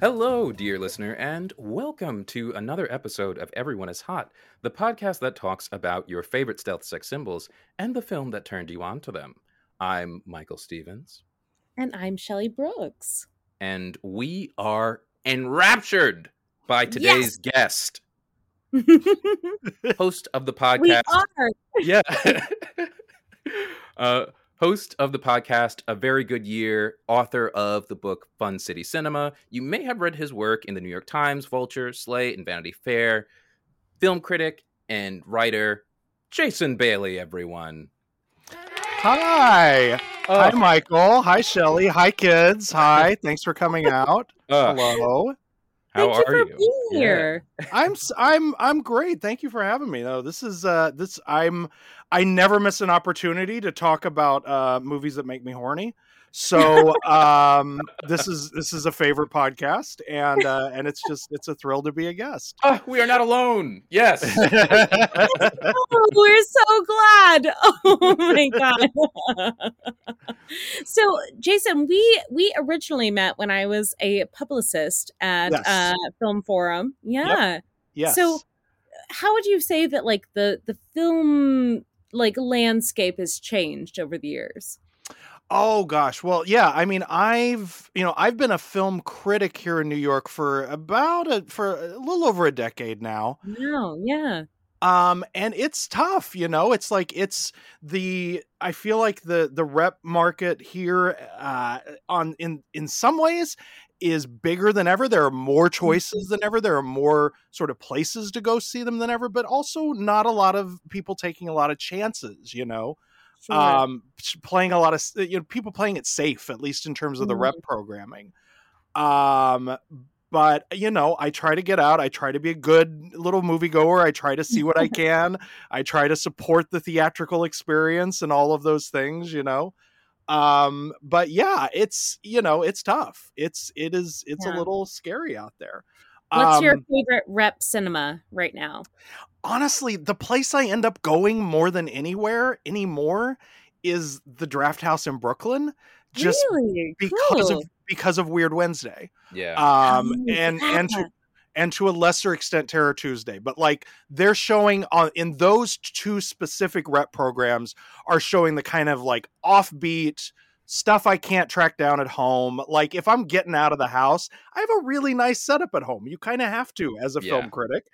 Hello, dear listener, and welcome to another episode of Everyone is Hot, the podcast that talks about your favorite stealth sex symbols and the film that turned you on to them. I'm Michael Stevens, And I'm Shelly Brooks. and we are enraptured by today's guest, host of the podcast. we are. yeah. uh, host of the podcast, A Very Good Year, author of the book Fun City Cinema. You may have read his work in the New York Times, Vulture, Slate, and Vanity Fair. Film critic and writer, Jason Bailey, everyone. Hi. Hi, Oh, Michael. Hi, Shelly. Hi, kids. Hi. Thanks for coming out. uh, Hello. How Thank you are for you? being Yeah. here. I'm I'm I'm great. Thank you for having me. No, this is uh this I'm I never miss an opportunity to talk about uh movies that make me horny. So um this is this is a favorite podcast and uh and it's just it's a thrill to be a guest. Ah, we are not alone. Yes. Oh, we're so glad. Oh my god. so, Jason, we we originally met when I was a publicist at Yes. uh, Film Forum. Yeah. yes. So, how would you say that like the the film like landscape has changed over the years? Oh gosh. Well, yeah, I mean, I've, you know, I've been a film critic here in New York for about a for a little over a decade now. No, yeah. Um and it's tough, you know. It's like it's the I feel like the the rep market here uh on in in some ways is bigger than ever. There are more choices than ever. There are more sort of places to go see them than ever, but also not a lot of people taking a lot of chances, you know Sure. um playing a lot of you know people playing it safe at least in terms of the rep programming. Um but you know i try to get out. I try to be a good little moviegoer. I try to see what i can. I try to support the theatrical experience and all of those things you know? Um but yeah it's you know it's tough. It's it is it's a little scary out there What's your Um, favorite rep cinema right now? honestly, the place I end up going more than anywhere anymore is the Drafthouse in Brooklyn, just really? because Cool. of because of Weird Wednesday, Yeah. um, Oh, and and to and to a lesser extent Terror Tuesday. But like they're showing on in those two specific rep programs are showing the kind of like offbeat stuff I can't track down at home. Like if I'm getting out of the house, I have a really nice setup at home. You kind of have to as a Yeah. film critic.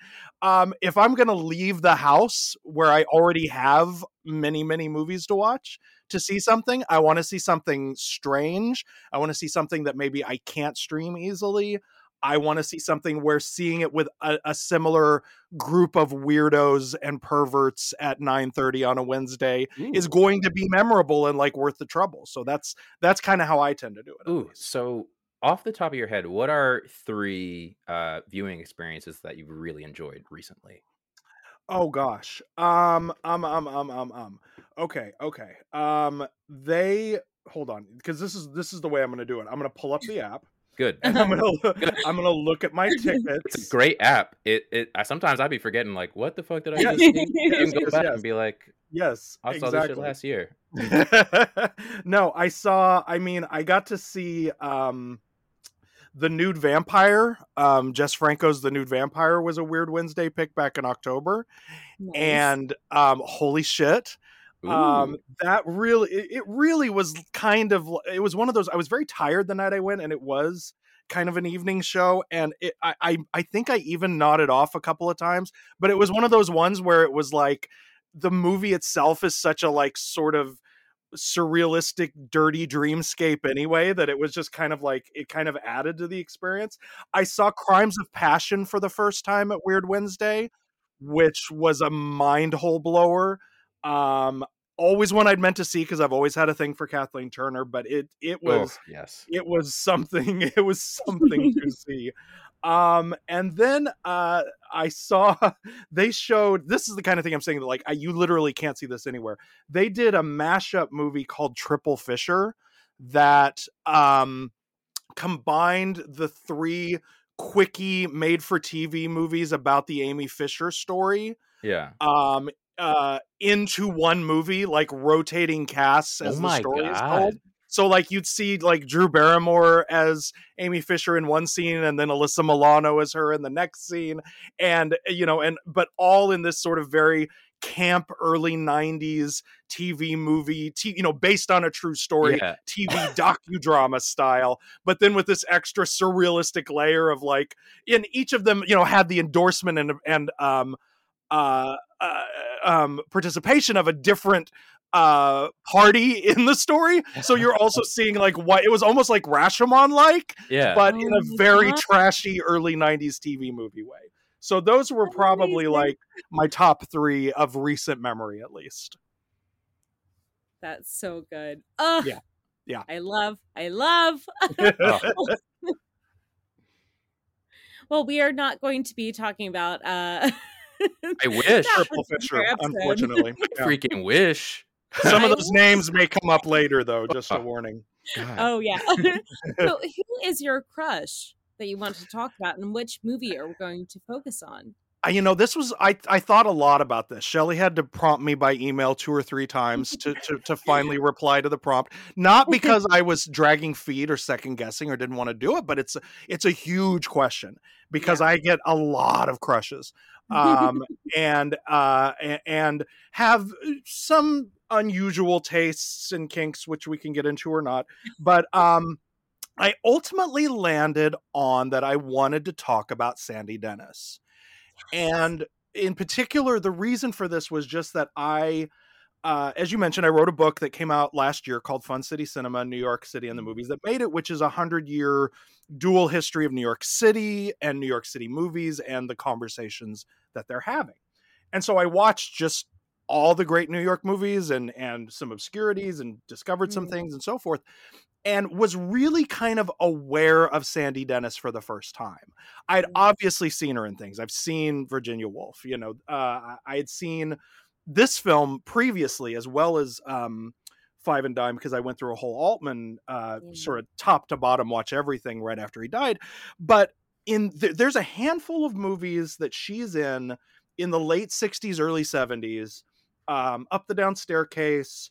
Um, if I'm going to leave the house where I already have many, many movies to watch to see something, I want to see something strange. I want to see something that maybe I can't stream easily. I want to see something where seeing it with a, a similar group of weirdos and perverts at 9:30 on a Wednesday is going to be memorable and like worth the trouble. So that's that's kind of how I tend to do it. Ooh, so off the top of your head, what are three uh, viewing experiences that you've really enjoyed recently? Oh gosh. Um um um um um um. Okay, okay. Um they hold on because this is this is the way I'm going to do it. I'm going to pull up the app Good. and I'm going to I'm going to look at my tickets. It's a great app. It it I, sometimes I'd be forgetting like what the fuck did I Yes, just see? yes, go yes, back yes. and be like, Yes, I saw this shit last year. no, I saw. I mean, I got to see um, the nude vampire. Um, Jess Franco's The Nude Vampire was a Weird Wednesday pick back in October, Nice. and um, holy shit, um, that really, it, it really was kind of. It was one of those. I was very tired the night I went, and it was kind of an evening show and it, I, I i think i even nodded off a couple of times but it was one of those ones where it was like the movie itself is such a like sort of surrealistic dirty dreamscape anyway that it was just kind of like it kind of added to the experience i saw crimes of passion for the first time at weird wednesday which was a mind hole blower um always one i'd meant to see because i've always had a thing for kathleen turner but it it Oh, was yes. it was something it was something to see um and then uh i saw they showed this is the kind of thing i'm saying that like I, you literally can't see this anywhere they did a mashup movie called triple fisher that um combined the three quickie made for tv movies about the amy fisher story Yeah. um uh into one movie like rotating casts as Oh the story is told so like you'd see like Drew Barrymore as Amy Fisher in one scene and then Alyssa Milano as her in the next scene and you know and but all in this sort of very camp early 90s TV movie t- you know based on a true story Yeah. TV docudrama style but then with this extra surrealistic layer of like in each of them you know had the endorsement and and um uh, uh um participation of a different uh party in the story so you're also seeing like what it was almost like Rashomon like Yeah. but Oh in a very God. trashy early 90s TV movie way so those were probably like my top 3 of recent memory at least That's so good. Oh, Yeah. Yeah. I love, I love. Oh. well, we are not going to be talking about uh I wish. that Triple particular Fisher unfortunately Yeah. freaking wish. some of those names may come up later though just a warning God. Oh yeah. so who is your crush that you want to talk about and which movie are we going to focus on? I- you know this was i i thought a lot about this. Shelly had to prompt me by email two or three times to to, to finally reply to the prompt not because i was dragging feet or second guessing or didn't want to do it but it's a- it's a huge question because i get a lot of crushes um and uh and have some unusual tastes and kinks which we can get into or not but um i ultimately landed on that i wanted to talk about sandy dennis and in particular the reason for this was just that i uh, as you mentioned i wrote a book that came out last year called fun city cinema new york city and the movies that made it which is a hundred year dual history of new york city and new york city movies and the conversations that they're having. And so i watched just all the great new york movies and and some obscurities and discovered some Mm. things and so forth and was really kind of aware of Sandy Dennis for the first time. I'd Mm. obviously seen her in things. I've seen Virginia Woolf, you know, uh, I- had seen this film previously as well as um, Five and Dime because I went through a whole Altman uh, Mm. sort of top to bottom watch everything right after he died. But in th- there's a handful of movies that she's in in the late 60s, early 70s, um, Up the Down Staircase,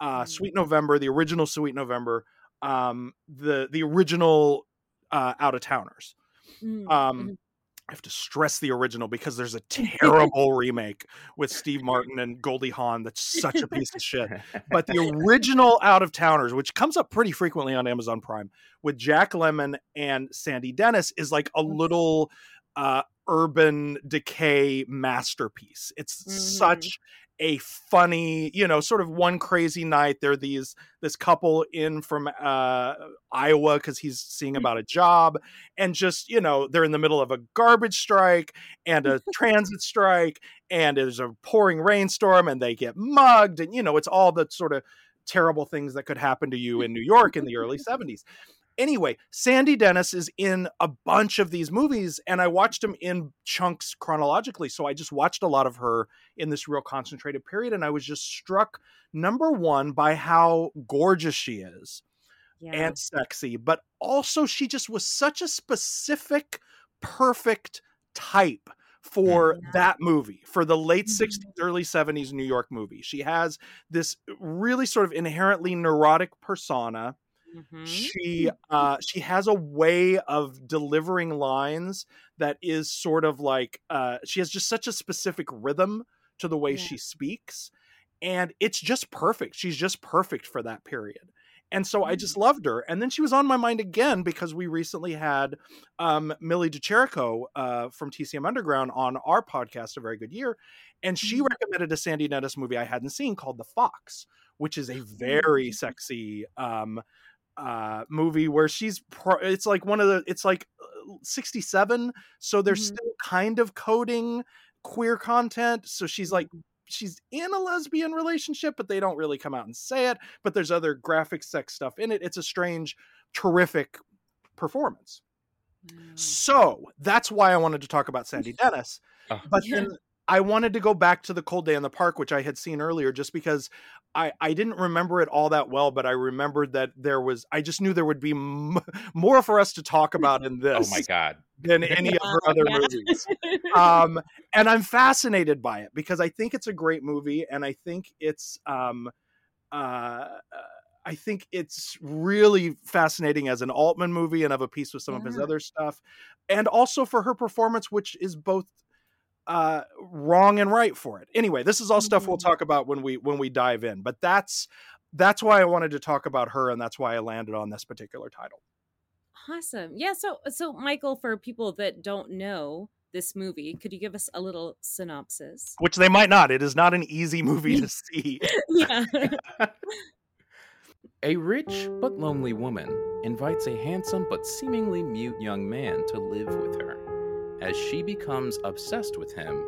uh, Mm. Sweet November, the original Sweet November, um, the the original uh, Out of Towners Mm, um mhm. I have to stress the original because there's a terrible remake with Steve Martin and Goldie Hawn that's such a piece of shit. But the original Out of Towners, which comes up pretty frequently on Amazon Prime with Jack Lemmon and Sandy Dennis, is like a little uh, urban decay masterpiece. It's Mhm. such a funny, you know, sort of one crazy night. There are these this couple in from uh, Iowa because he's seeing about a job, and just you know they're in the middle of a garbage strike and a transit strike, and there's a pouring rainstorm, and they get mugged, and you know it's all the sort of terrible things that could happen to you in New York in the early 70s. Anyway, Sandy Dennis is in a bunch of these movies, and I watched them in chunks chronologically. So I just watched a lot of her in this real concentrated period, and I was just struck, number one, by how gorgeous she is Yeah. and sexy, but also she just was such a specific, perfect type for Yeah. that movie, for the late Mhm. 60s, early 70s New York movie. She has this really sort of inherently neurotic persona Mhm. she uh she has a way of delivering lines that is sort of like uh she has just such a specific rhythm to the way Yeah. she speaks and it's just perfect she's just perfect for that period and so I Mm. just loved her. And then she was on my mind again because we recently had um, Millie De Chirico uh, from TCM Underground on our podcast, A Very Good Year. And she Mhm. recommended a Sandy Dennis movie I hadn't seen called The Fox, which is a very Mm. sexy um, uh, movie where she's, pro- it's like one of the, it's like uh, 67. So they're Mhm. still kind of coding queer content. So she's like, she's in a lesbian relationship, but they don't really come out and say it. But there's other graphic sex stuff in it. It's a strange, terrific performance. Wow. So that's why I wanted to talk about Sandy Dennis. Oh. But Yeah. then I wanted to go back to the Cold Day in the Park, which I had seen earlier, just because I, I didn't remember it all that well, but I remembered that there was, I just knew there would be m- more for us to talk about in this. Oh my god. than any of her other Yeah. movies um and i'm fascinated by it because i think it's a great movie and i think it's um uh I think it's really fascinating as an Altman movie and of a piece with some of his other stuff. And also for her performance, which is both uh wrong and right for it. Anyway, this is all stuff we'll Mhm. talk about when we when we dive in. But that's that's why I wanted to talk about her and that's why I landed on this particular title. Awesome. Yeah. So, so Michael, for people that don't know this movie, could you give us a little synopsis? Which they might not. It is not an easy movie to see. yeah. A rich but lonely woman invites a handsome but seemingly mute young man to live with her. As she becomes obsessed with him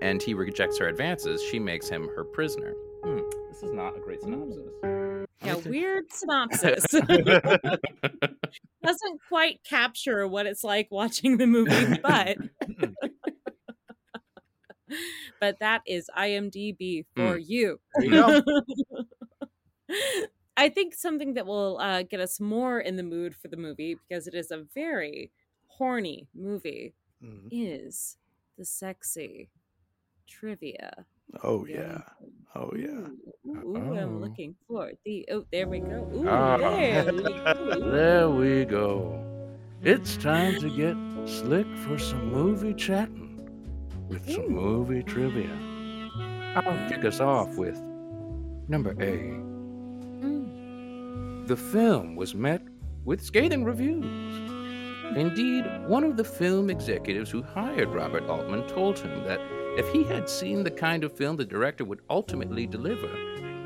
and he rejects her advances, she makes him her prisoner. Hmm, this is not a great synopsis. Yeah. Weird synopsis. Doesn't quite capture what it's like watching the movie, but but that is IMDb for you. There you. I think something that will uh, get us more in the mood for the movie because it is a very horny movie Mhm. is the sexy trivia. Oh yeah. Oh yeah. Ooh, ooh, ooh, Oh. I'm looking for the. Oh, there we go. Ooh, Ah. there we go. There we go. It's time to get slick for some movie chatting with some movie trivia. I'll kick us off with number A. Mm. The film was met with scathing reviews. Indeed, one of the film executives who hired Robert Altman told him that if he had seen the kind of film the director would ultimately deliver,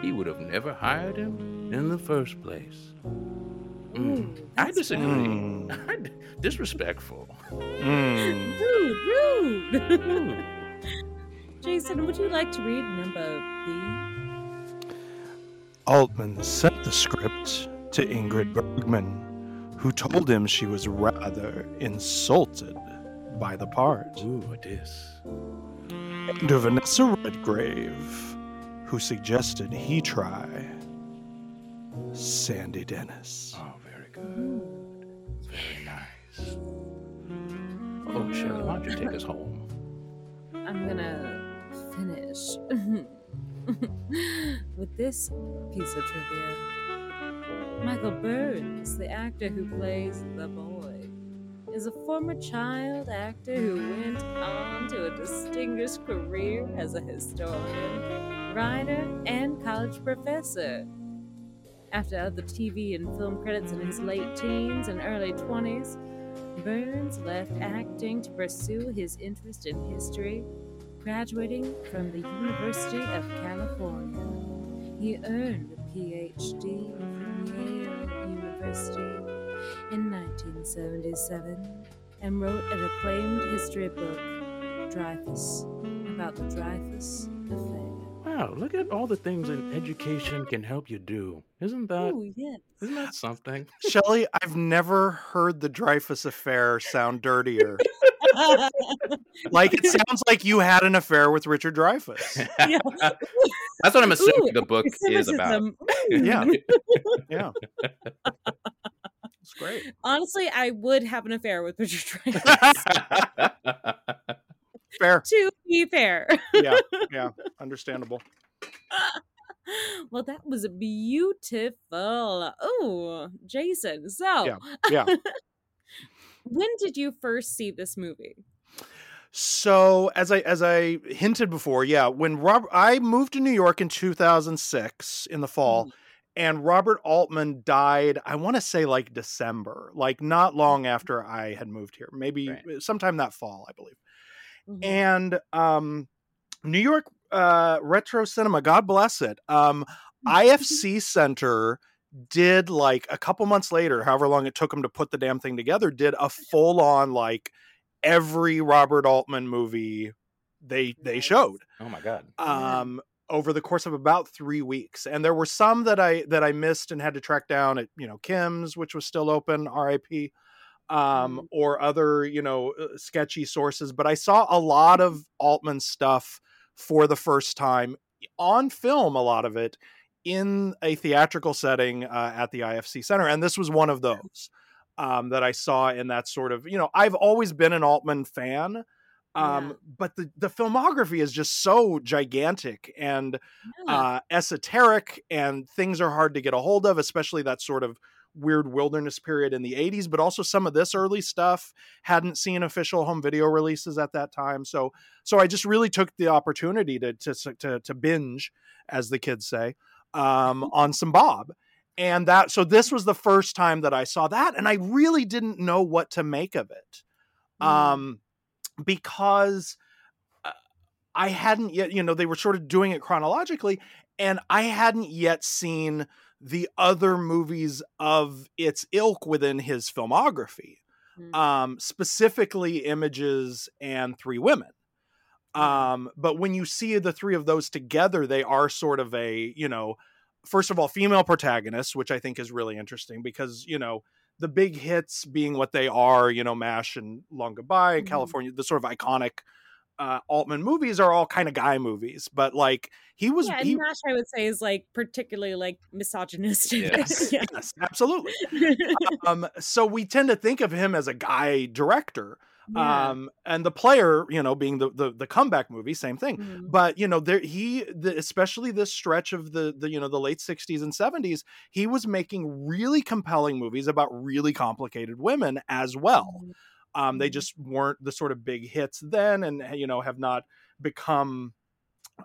he would have never hired him in the first place. Mm. Ooh, I disagree. Mm. Disrespectful. Mm. Rude, rude. Jason, would you like to read number B? Altman sent the script to Ingrid Bergman, who told him she was rather insulted by the part. Ooh, a diss. And to Vanessa Redgrave, who suggested he try Sandy Dennis. Oh, very good. Very nice. Oh, Shirley, why don't you take us home? I'm gonna finish with this piece of trivia. Michael Burns, the actor who plays the boy is a former child actor who went on to a distinguished career as a historian, writer, and college professor. After other TV and film credits in his late teens and early 20s, Burns left acting to pursue his interest in history, graduating from the University of California. He earned a PhD Yale University in 1977 and wrote an acclaimed history book, Dreyfus, about the Dreyfus Affair. Wow, look at all the things an education can help you do. Isn't that Oh, yes. isn't that something? Shelley, I've never heard the Dreyfus affair sound dirtier. like it sounds like you had an affair with Richard Dreyfuss. Yeah. That's what I'm assuming Ooh, the book is about. Yeah. Yeah. It's great. Honestly, I would have an affair with Richard Dreyfuss. Fair. to be fair. Yeah. Yeah. Understandable. well, that was a beautiful. Oh, Jason. So, Yeah. Yeah. when did you first see this movie? So as I as I hinted before, yeah, when Rob I moved to New York in 2006 in the fall, mm-hmm. and Robert Altman died. I want to say like December, like not long mm-hmm. after I had moved here, maybe Right. sometime that fall, I believe. Mhm. And um, New York uh, Retro Cinema, God bless it. Um, IFC Center did like a couple months later, however long it took them to put the damn thing together, did a full on like every Robert Altman movie they they showed oh my god. Um over the course of about three weeks and there were some that i that i missed and had to track down at you know kim's which was still open rip um Mm. or other you know uh, sketchy sources but i saw a lot of altman stuff for the first time on film a lot of it in a theatrical setting uh, at the ifc center and this was one of those um, that i saw in that sort of you know i've always been an altman fan um, Yeah. but the, the filmography is just so gigantic and Yeah. uh, esoteric and things are hard to get a hold of especially that sort of weird wilderness period in the 80s but also some of this early stuff hadn't seen official home video releases at that time. So so i just really took the opportunity to to to, to binge as the kids say um, on some bob. And that so this was the first time that i saw that and i really didn't know what to make of it Mm. um because uh, I hadn't yet, you know, they were sort of doing it chronologically, and I hadn't yet seen the other movies of its ilk within his filmography, Mm. um, specifically Images and Three Women. Mhm. Um, but when you see the three of those together, they are sort of a, you know, first of all, female protagonists, which I think is really interesting because, you know, the big hits being what they are, you know, MASH and Long Goodbye, Mhm. California, the sort of iconic uh, Altman movies are all kind of guy movies, but like he was, yeah, he, MASH, I would say, is like particularly like misogynistic. Yes. Yeah. yes, absolutely. um, so we tend to think of him as a guy director, Yeah. um, and the player, you know, being the the, the comeback movie, same thing. Mhm. But you know, there he, the, especially this stretch of the the you know the late '60s and '70s, he was making really compelling movies about really complicated women as well. Mhm. Um, they Mhm. just weren't the sort of big hits then, and you know have not become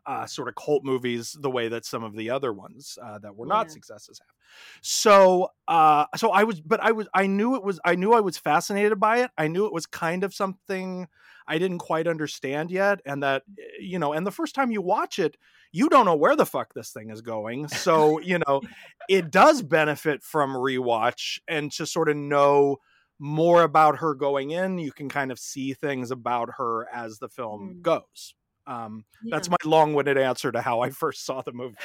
uh, sort of cult movies the way that some of the other ones uh, that were not Yeah. successes have. So, uh, so I was, but I was, I knew it was, I knew I was fascinated by it. I knew it was kind of something I didn't quite understand yet, and that eh, you know, and the first time you watch it, you don't know where the fuck this thing is going. So, you know, it does benefit from rewatch and to sort of know more about her going in. You can kind of see things about her as the film Mm. goes. Um, That's my long-winded answer to how I first saw the movie.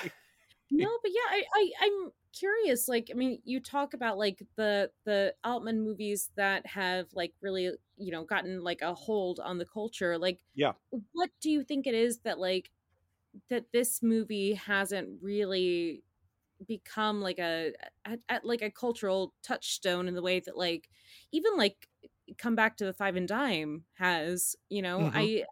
no but yeah I, I i'm curious like i mean you talk about like the the altman movies that have like really you know gotten like a hold on the culture like Yeah. what do you think it is that like that this movie hasn't really become like a at, at like a cultural touchstone in the way that like even like come back to the five and dime has you know Mhm. i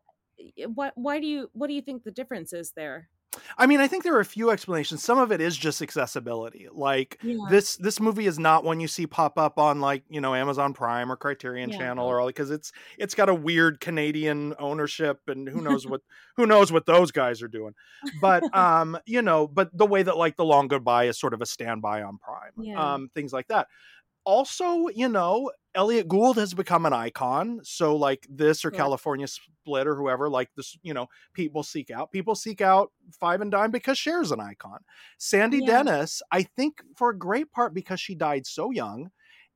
why why do you what do you think the difference is there I mean, I think there are a few explanations. Some of it is just accessibility. Like Yeah. this this movie is not one you see pop up on like, you know, Amazon Prime or Criterion Yeah. Channel or all because it's it's got a weird Canadian ownership and who knows what who knows what those guys are doing. But um, you know, but the way that like The Long Goodbye is sort of a standby on Prime. Yeah. Um, things like that. Also, you know, Elliot Gould has become an icon. So like this or Sure. California Split or whoever, like this, you know, people seek out. People seek out Five and Dime because Cher's an icon. Sandy Yeah. Dennis, I think for a great part because she died so young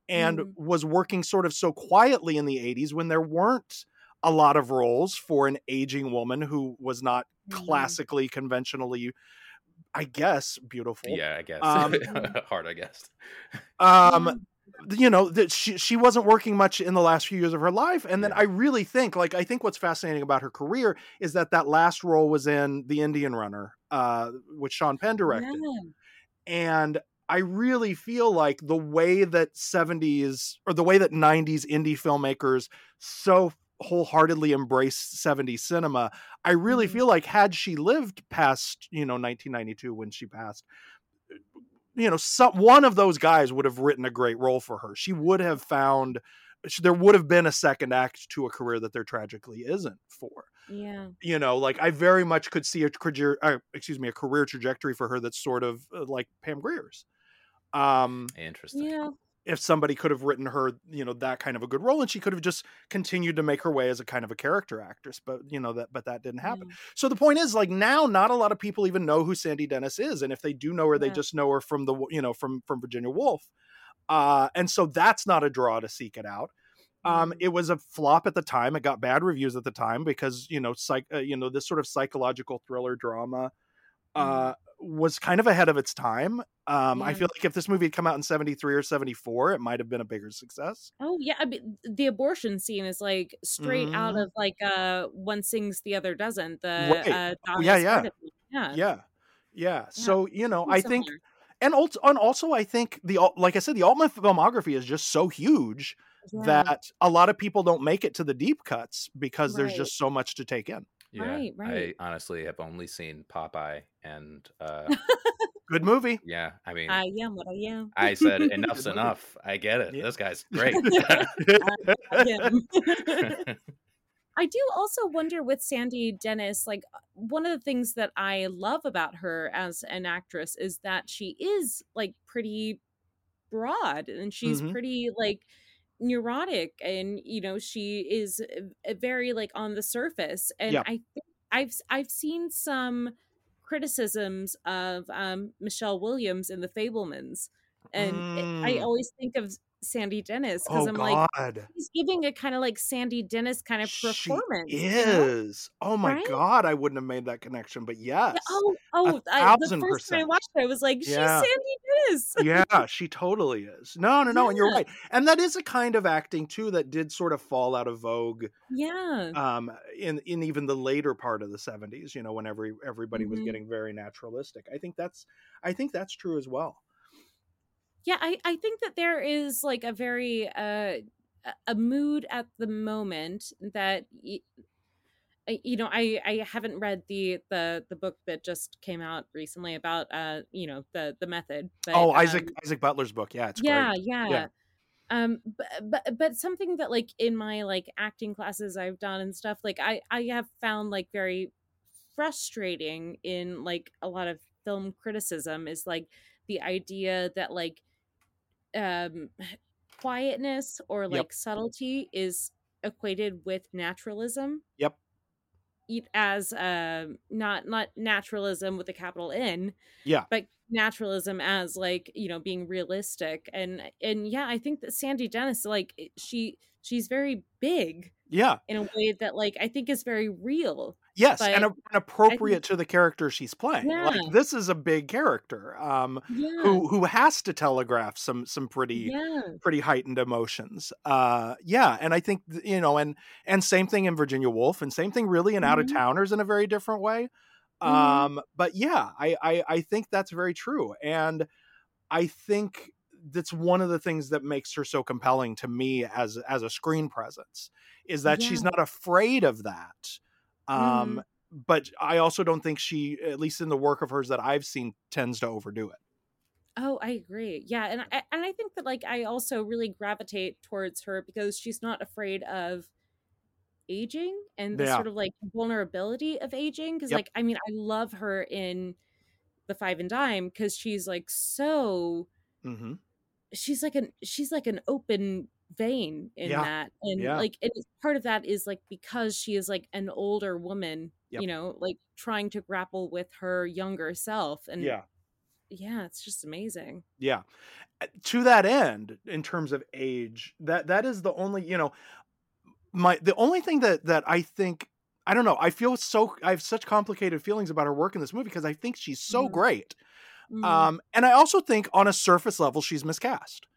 and Mm. was working sort of so quietly in the 80s when there weren't a lot of roles for an aging woman who was not Mhm. classically conventionally I guess beautiful. Yeah, I guess. Um, Hard, I guess. Um you know that she she wasn't working much in the last few years of her life and then Yeah. i really think like i think what's fascinating about her career is that that last role was in the indian runner uh which sean penn directed Yeah. and i really feel like the way that 70s or the way that 90s indie filmmakers so wholeheartedly embraced 70s cinema i really Mhm. feel like had she lived past you know 1992 when she passed you know some one of those guys would have written a great role for her she would have found sh- there would have been a second act to a career that there tragically isn't for Yeah. you know like i very much could see a career uh, excuse me a career trajectory for her that's sort of uh, like pam grier's um Interesting. Yeah. If somebody could have written her you know that kind of a good role and she could have just continued to make her way as a kind of a character actress but you know that but that didn't happen. Yeah. so the point is like now not a lot of people even know who sandy dennis is and if they do know her they just know her from the you know from from virginia woolf. Uh and so that's not a draw to seek it out. Um Mhm. it was a flop at the time. It got bad reviews at the time because you know psych uh, you know this sort of psychological thriller drama uh was kind of ahead of its time um i feel like if this movie had come out in 73 or 74 it might have been a bigger success Oh yeah, I mean, the abortion scene is like straight out Mhm. of like uh one sings the other doesn't. The Right. uh Oh, yeah, yeah. Yeah, yeah yeah so you know i think and also, and also i think the like i said the altman filmography is just so huge Yeah. that a lot of people don't make it to the deep cuts because there's just so much to take in Yeah, Right, right. I honestly have only seen Popeye, and uh, good movie yeah, I mean, I am what I am. I said enough's enough. I get it. Yeah. This guy's great. I am. I do also wonder with Sandy Dennis, like uh, one of the things that I love about her as an actress is that she is like pretty broad and she's Mhm. pretty like neurotic and you know she is very like on the surface and Yep. I think I've I've seen some criticisms of um Michelle Williams in The Fabelmans and it- I Mm. always think of Sandy Dennis because oh I'm like god he's giving a kind of like Sandy Dennis kind of she performance. you know? is oh my Right? god i wouldn't have made that connection but yes Yeah, oh, oh! I, the first time I watched it, I was like, "She's Sandy Dennis." yeah, she totally is. No, no, no, and you're right. And that is a kind of acting too that did sort of fall out of vogue yeah, um in in even the later part of the 70s, you know, when every everybody was Mhm. getting very naturalistic. I think that's I think that's true as well. Yeah. I I think that there is like a very uh a- mood at the moment that. You know i i haven't read the the the book that just came out recently about uh you know the the method but oh, Isaac um, Isaac Butler's book. Yeah, it's yeah, great. yeah um but, but but something that like in my like acting classes i've done and stuff like i i have found like very frustrating in like a lot of film criticism is like the idea that like um quietness or Yep. like subtlety is equated with naturalism Yep. as uh, not not naturalism with a capital N Yeah. but naturalism as like you know being realistic and and yeah I think that Sandy Dennis like she she's very big Yeah. in a way that like I think is very real Yes, But and, a, and appropriate to the character she's playing. Yeah. Like this is a big character um yeah who who has to telegraph some some pretty yeah pretty heightened emotions. Uh yeah, and I think th- you know and and same thing in Virginia Woolf and same thing really in Out of Mhm. Towners in a very different way. Mhm. Um but yeah, I, I I think that's very true and I think that's one of the things that makes her so compelling to me as as a screen presence is that she's not afraid of that. Um Mhm. but I also don't think she, at least in the work of hers that I've seen, tends to overdo it. Oh, I agree. Yeah, and I and I think that like I also really gravitate towards her because she's not afraid of aging and the Yeah. sort of like vulnerability of aging because Yep. like I mean I love her in the Five and Dime because she's like so Mm-hmm. she's like an she's like an open vein in Yeah. that and Yeah. like and part of that is like because she is like an older woman Yep. you know like trying to grapple with her younger self and Yeah. yeah it's just amazing Yeah. Uh, To that end, in terms of age, that that is the only, you know, my the only thing that that I think I don't know, I feel so I have such complicated feelings about her work in this movie because I think she's so Mhm. great. Mhm. Um and I also think on a surface level she's miscast.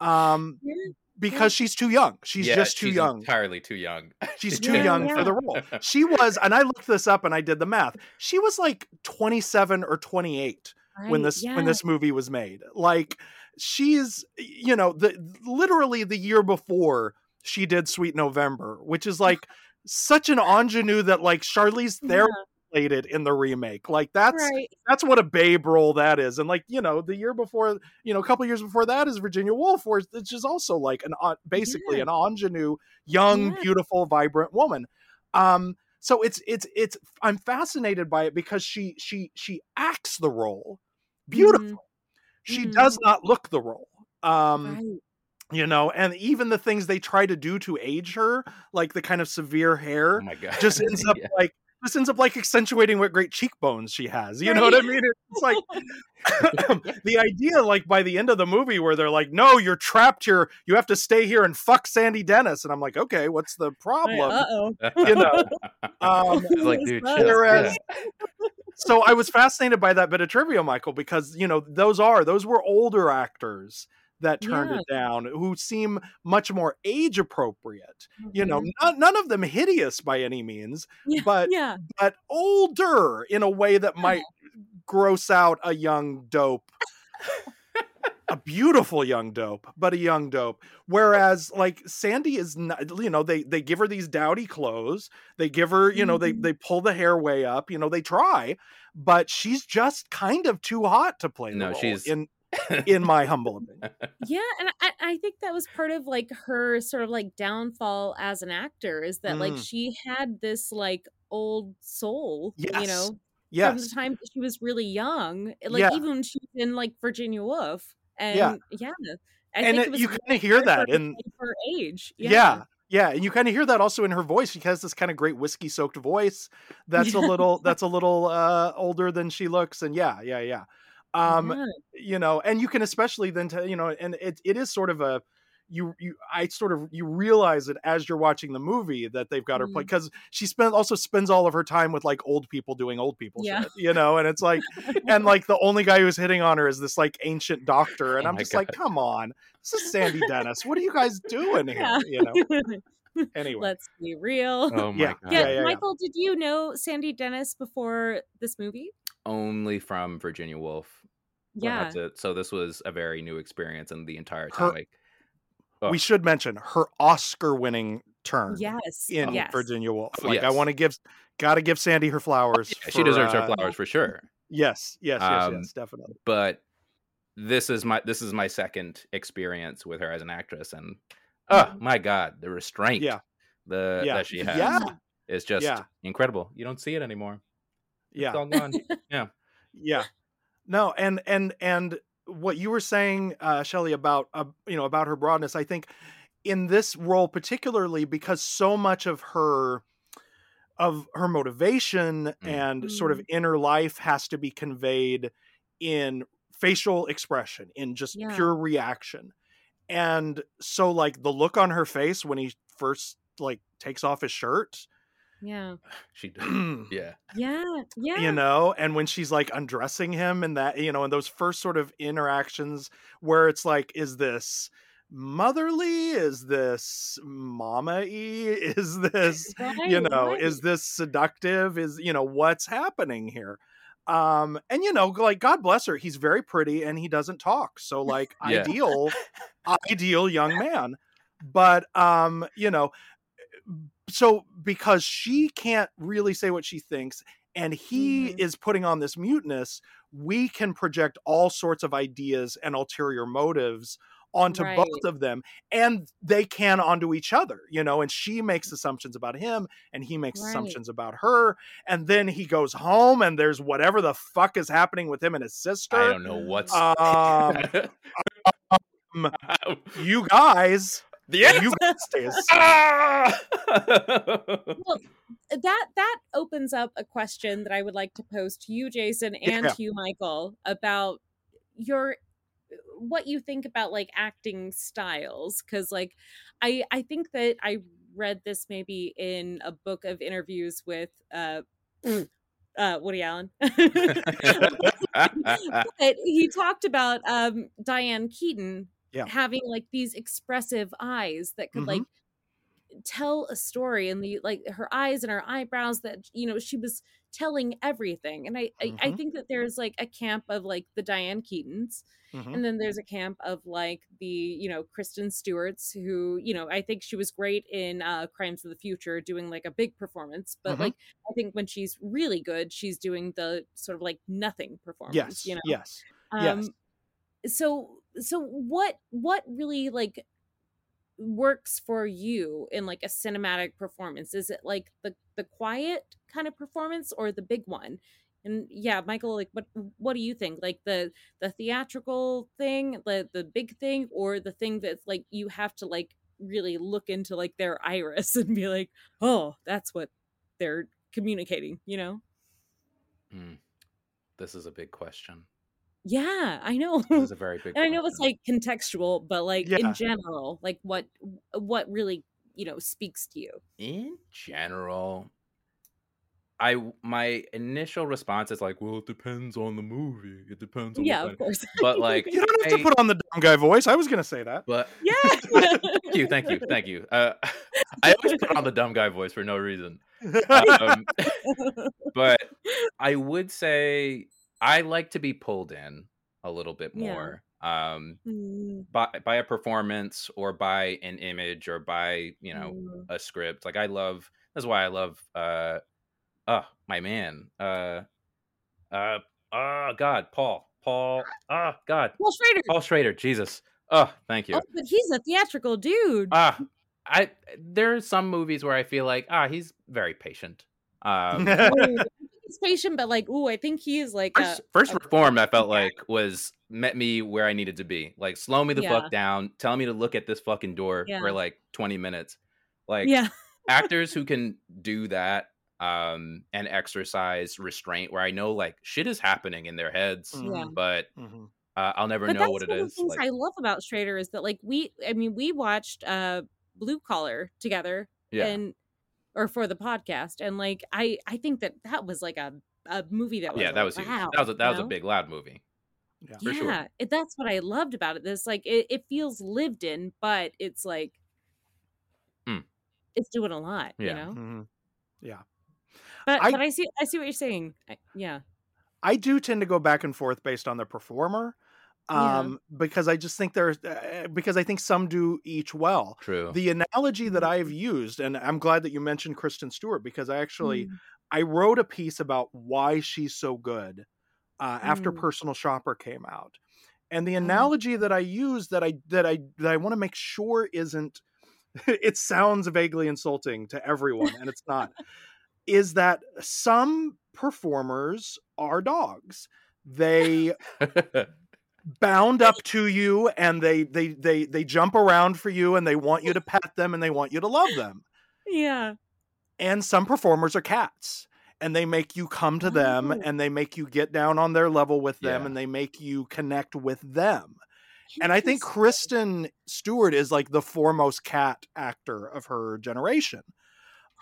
Um Yeah. Because she's too young. She's Yeah, just too she's young. Entirely too young. She's too Yeah, young yeah. for the role. She was, and I looked this up and I did the math. She was like 27 or 28 when Right, this when this movie was made. Like she's you know, the literally the year before she did Sweet November, which is like such an ingenue that like Charlize Theron played it in the remake. Like that's right that's what a babe role that is. And like, you know, the year before, you know, a couple years before that is Virginia Woolf, where which is also like an on- basically Yeah. an ingenue, young, Yeah. beautiful, vibrant woman. Um, so it's it's it's I'm fascinated by it because she she she acts the role beautiful. She Mhm. does not look the role. Um, right you know, and even the things they try to do to age her, like the kind of severe hair, Oh my god. just ends up Yeah. like just ends up like accentuating what great cheekbones she has. You know what I mean? It's like the idea, like by the end of the movie, where they're like, "No, you're trapped here. You have to stay here and fuck Sandy Dennis," and I'm like, "Okay, what's the problem?" uh-oh You know. Um, like, dude, chill. Whereas- Yeah. so I was fascinated by that bit of trivia, Michael, because you know those are those were older actors that turned Yeah. it down who seem much more age appropriate. You know, Mhm. not, none of them hideous by any means, yeah, but yeah but older in a way that might gross out a young dope. a beautiful young dope, but a young dope. Whereas like Sandy is not, you know, they they give her these dowdy clothes. They give her, you know, they Mhm. they pull the hair way up, you know, they try, but she's just kind of too hot to play No, role, she's- in in my humble opinion. yeah and I, I think that was part of like her sort of like downfall as an actor is that like Mm. she had this like old soul you Yes. know from the time that she was really young like Yeah. even when she was in like virginia woolf and Yeah. yeah, I And think it- it you really kinda hear that in- her age Yeah. yeah. and you kind of hear that also in her voice. She has this kind of great whiskey soaked voice. That's a little that's a little uh older than she looks and yeah, yeah, yeah. Um Yeah. you know, and you can especially then tell, you know, and it it is sort of a you you I sort of you realize it as you're watching the movie that they've got her play because she spends also spends all of her time with like old people doing old people Yeah. shit, you know, and it's like and like the only guy who's hitting on her is this like ancient doctor, and Oh I'm my just like, come on, this is Sandy Dennis. What are you guys doing here? Yeah. You know. Anyway, Let's be real. Oh my Yeah. god. yeah, yeah, yeah. Michael, did you know Sandy Dennis before this movie? Only from Virginia Woolf. Yeah. That's it. So this was a very new experience, and the entire Her- time, like, oh, we should mention her Oscar-winning turn Yes. in yes. Virginia Woolf. Oh, Like, I want to give, got to give Sandy her flowers. yeah, she deserves uh, her flowers for sure. Yes, yes, yes, Um, yes, definitely. But this is my this is my second experience with her as an actress, and oh Mhm. my god, the restraint, Yeah. the Yeah. that she has, Yeah. is just Yeah. incredible. You don't see it anymore. It's Yeah. all gone. yeah. yeah no and and and what you were saying uh shelly about uh, you know about her broadness i think in this role particularly because so much of her of her motivation and sort of inner life has to be conveyed in facial expression in just Yeah. pure reaction. And so like the look on her face when he first like takes off his shirt Yeah. She yeah. Yeah. Yeah. You know and when she's like undressing him and that you know in those first sort of interactions where it's like is this motherly is this mama y is this you know right. is this seductive is you know what's happening here um and you know like god bless her he's very pretty and he doesn't talk so like Yeah. ideal ideal young man but um you know so because she can't really say what she thinks and he Mhm. is putting on this muteness we can project all sorts of ideas and ulterior motives onto Right. both of them and they can onto each other you know and she makes assumptions about him and he makes Right. assumptions about her and then he goes home and there's whatever the fuck is happening with him and his sister I don't know what's. um you guys the you guys Ah! Well, that that opens up a question that I would like to pose to you, Jason, and Yeah. to you, Michael, about your what you think about like acting styles because like i i think that i read this maybe in a book of interviews with uh uh woody allen but he talked about um diane keaton Yeah. having like these expressive eyes that could Mhm. like tell a story and the like her eyes and her eyebrows that you know she was telling everything and I, I i Mhm. think that there's like a camp of like the diane keatons Mhm. and then there's a camp of like the you know kristen stewart's who you know i think she was great in uh crimes of the future doing like a big performance but Mhm. like i think when she's really good she's doing the sort of like nothing performance yes you know yes um yes so so what what really like works for you in like a cinematic performance is it like the the quiet kind of performance or the big one and yeah michael like what what do you think like the the theatrical thing the the big thing or the thing that's like you have to like really look into like their iris and be like oh that's what they're communicating you know Hmm. This is a big question. Yeah i know This is a very big. and I know it's question. like contextual, but like Yeah. in general, like what what really you know speaks to you. in general i my initial response is like well it depends on the movie it depends on Yeah, the of course. but like you don't have I- to put on the dumb guy voice i was gonna say that but yeah. thank you thank you thank you uh i always put on the dumb guy voice for no reason um, but i would say i like to be pulled in a little bit Yeah. more um Mm, by by a performance or by an image or by you know mm. a script like i love that's why i love uh oh my man uh uh oh god paul paul oh god Paul Schrader. paul schrader jesus oh thank you Oh, but he's a theatrical dude. ah i there are some movies where i feel like ah he's very patient um Ooh, I think he's patient, but like, ooh, I think he is like First, a, first a- reformed, I felt like was met me where I needed to be. Like, slow me the Yeah. fuck down. Tell me to look at this fucking door Yeah. for like twenty minutes. Like, yeah, actors who can do that um and exercise restraint, where I know like shit is happening in their heads, Yeah. but Mhm. uh, I'll never but know that's what it one of the is. things Like, I love about Schrader is that like we, I mean, we watched uh Blue Collar together, yeah, and or for the podcast, and like I, I think that that was like a a movie that was yeah, that like, was huge. That was a, that you was a big loud movie. Yeah. for sure. it, that's what I loved about it. This like it, it feels lived in, but it's like Hmm. it's doing a lot, Yeah. you know. Mhm. Yeah. But I- but I see I see what you're saying. I, yeah, I do tend to go back and forth based on the performer. Yeah. Um, because I just think there's uh, because I think some do each well. True. The analogy that I've Mm-hmm. used, and I'm glad that you mentioned Kristen Stewart because I actually Mm. I wrote a piece about why she's so good uh, after Mm. Personal Shopper came out, and the Oh. analogy that I use that I that I that I want to make sure isn't it sounds vaguely insulting to everyone, and it's not. is that some performers are dogs. They bound up to you and they they they they jump around for you and they want you to pet them and they want you to love them. Yeah, and some performers are cats and they make you come to them Oh. and they make you get down on their level with them Yeah. and they make you connect with them. And i think kristen stewart is like the foremost cat actor of her generation.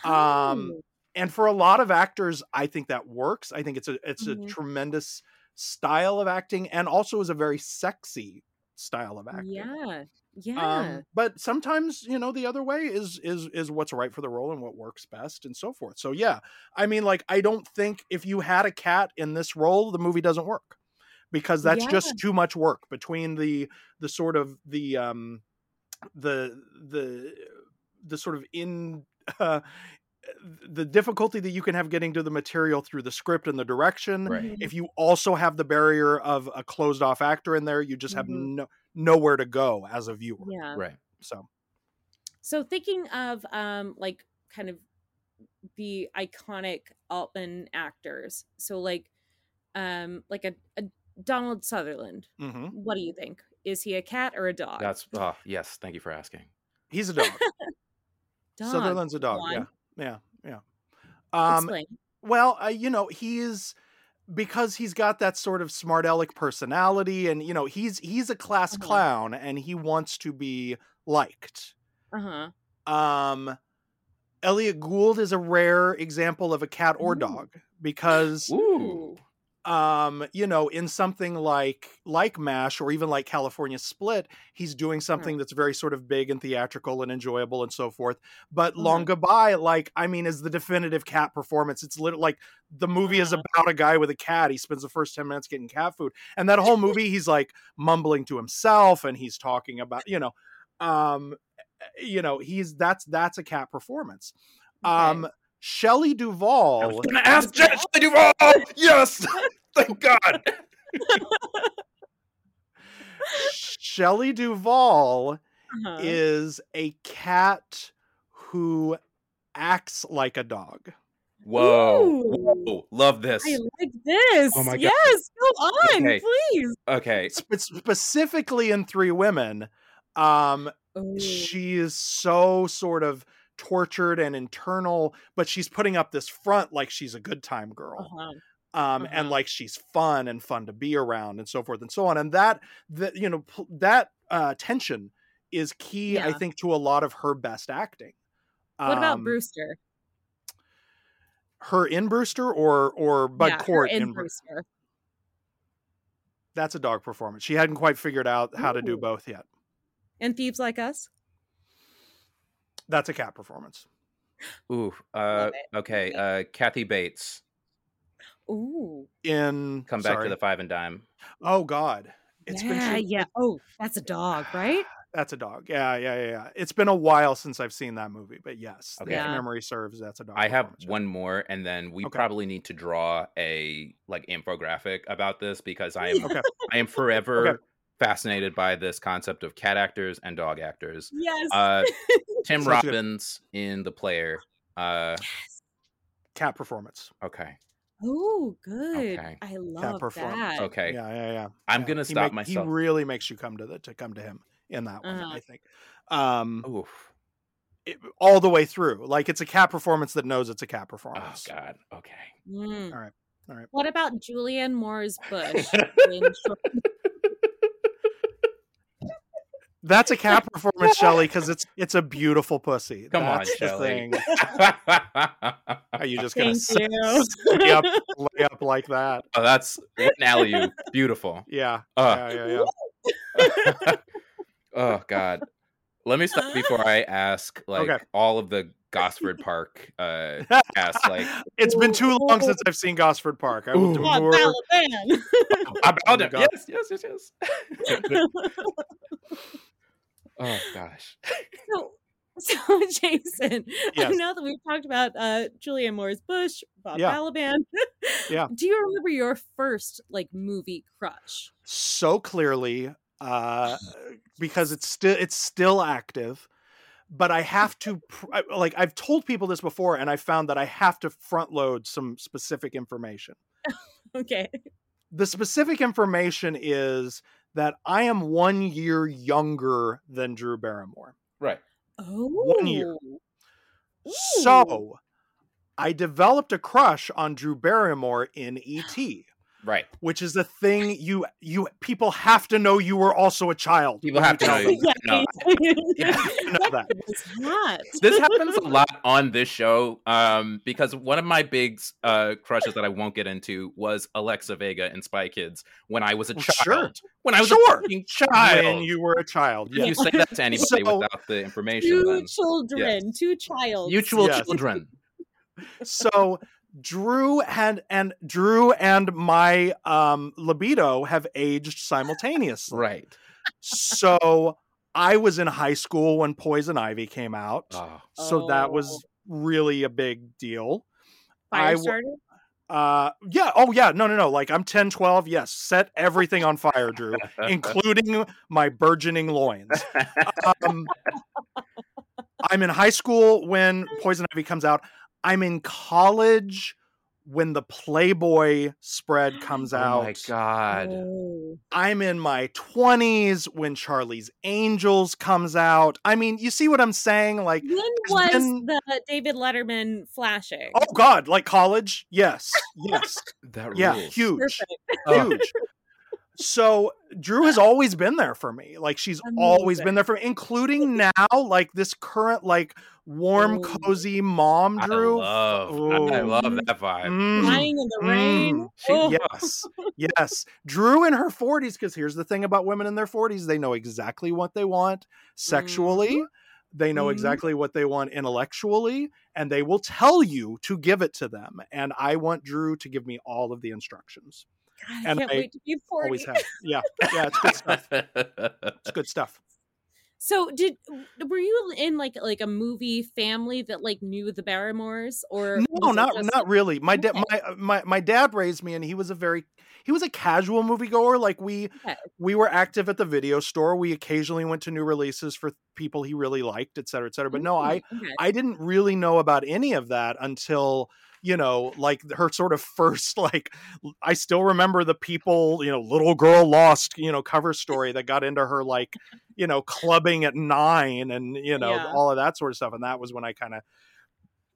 Um, Oh, and for a lot of actors i think that works. I think it's a it's Mhm. a tremendous style of acting and also is a very sexy style of acting. Yeah, yeah, um, but sometimes you know the other way is is is what's right for the role and what works best and so forth. So yeah i mean like i don't think if you had a cat in this role the movie doesn't work because that's Yeah. just too much work between the the sort of the um the the the sort of in uh, the difficulty that you can have getting to the material through the script and the direction. Right. If you also have the barrier of a closed off actor in there, you just have Mhm. no nowhere to go as a viewer. Yeah. Right. So So thinking of um like kind of the iconic Altman actors. So like um like a, a Donald Sutherland. mhm. What do you think? Is he a cat or a dog? That's oh yes. Thank you for asking. he's a dog. dog. Sutherland's a dog. Go Yeah, on. Yeah, yeah. Um, Explain. Well, uh, you know, he's because he's got that sort of smart aleck personality, and you know, he's he's a class Uh-huh. clown, and he wants to be liked. Uh-huh. Um, Elliot Gould is a rare example of a cat or Ooh. dog because Ooh. Um you know in something like like mash or even like california split he's doing something that's very sort of big and theatrical and enjoyable and so forth. But long goodbye like i mean is the definitive cat performance. It's literally like the movie is Uh-huh. about a guy with a cat. He spends the first 10 minutes getting cat food. And that whole movie he's like mumbling to himself and he's talking about you know um you know he's that's that's a cat performance. Um Shelley I was gonna ask Jen Duval. Yes. Thank God. Shelley Duvall Uh-huh. is a cat who acts like a dog. Whoa. Whoa. Love this. I like this. Oh my God. yes, go on, Okay. please. Okay. Spe- specifically in Three Women, um, Ooh. she is so sort of tortured and internal, but she's putting up this front like she's a good time girl. Uh-huh. um, and Uh-huh. like she's fun and fun to be around and so forth and so on and that that you know pl- that uh, tension is key i think to a lot of her best acting What about Um, Brewster? her in brewster or or bud yeah, Cort in in Bru- Brewster. that's a dog performance she hadn't quite figured out how to do both yet And Thieves Like Us? That's a cat performance Ooh. Uh, okay. Uh, Kathy Bates. Ooh. in Come back sorry. to the five and dime. oh god it's yeah, been too- yeah. Oh, that's a dog, right? that's a dog yeah yeah yeah yeah it's been a while since i've seen that movie but yes Okay. if Yeah. memory serves that's a dog I have performance, one more, and then we Okay. probably need to draw a like infographic about this because I am okay I am forever Okay. Fascinated by this concept of cat actors and dog actors. Yes. Uh, Tim Sounds good. Robbins in the player. Uh, cat performance okay, oh, good. Okay. I love performance. that. okay. yeah yeah yeah I'm Yeah, gonna he stop make- myself. He really makes you come to the to come to him in that one. Uh-huh. I think, um, Oof. it- all the way through. Like it's a cat performance that knows it's a cat performance. Oh. God. Okay. Mm. All right, all right. What about Julianne Moore's Bush? in short- That's a cat performance, Shelly, because it's it's a beautiful pussy. Come on, That's the Shelley. thing. Are you just gonna Thank you. lay up, lay up like that? oh, that's what an alley. Beautiful. Yeah, Uh, yeah, yeah, yeah. oh God. Let me stop before I ask like Okay. all of the Gosford Park uh cast like it's been too long since I've seen Gosford Park. I will Ooh. Come on, demur- Balaban. about my it. God. Yes, yes, yes, yes. Oh gosh. so, so Jason, Yes. now that we've talked about uh, Julianne Moore's Bush, Bob Yeah. Balaban, Yeah. do you remember your first like movie crush? so clearly uh because it's still it's still active but i have to pr- like i've told people this before and i found that i have to front load some specific information Okay. the specific information is that i am one year younger than drew barrymore Oh, One year. Ooh. so i developed a crush on drew barrymore in et Right. which is the thing you you people have to know you were also a child People have to know them you. that. Yeah. Yeah. know that. What? This happens a lot on this show um, because one of my big uh, crushes that I won't get into was Alexa Vega in Spy Kids when I was a Well, child. sure. When I was Sure. a child. when you were a child yeah you say that to anybody So- without the information, Two then children, two child. mutual Yes. children. so drew and and drew and my um libido have aged simultaneously Right. so i was in high school when poison ivy came out Oh, so that was Oh. really a big deal. I w- Firestarter. Uh, yeah. Oh, yeah. No, no, no. Like I'm 10, 12. Yes. Set everything on fire, Drew, including my burgeoning loins. Um, I'm in high school when Poison Ivy comes out. I'm in college when the Playboy spread comes out. Oh my god. Oh. I'm in my 20s when Charlie's Angels comes out. I mean, you see what I'm saying? Like, When was been- the David Letterman flashing? oh God, like college? Yes, yes, That yeah, huge, Perfect. huge. So Drew has always been there for me. Like she's always been there for me, including now, like this current, like warm, Oh. cozy mom, Drew. I Drew. love, I love that vibe. Mm. Lying in the rain. Mm. Oh. Yes, yes. Drew in her 40s, because here's the thing about women in their 40s they know exactly what they want sexually, they know exactly what they want intellectually, and they will tell you to give it to them. And I want Drew to give me all of the instructions. God, I And can't I wait to be 40. Always have. Yeah, yeah, it's good stuff. It's good stuff. So did were you in like like a movie family that like knew the Barrymores or No, not just- not really. My dad, Okay. my uh, my my dad raised me, and he was a very he was a casual moviegoer. Like we Okay. we were active at the video store. We occasionally went to new releases for people he really liked, et cetera, et cetera. But no, I Mm, okay. I didn't really know about any of that until you know like her sort of first like I still remember the people you know little girl lost you know cover story that got into her like you know clubbing at nine and you know Yeah. all of that sort of stuff and that was when i kind of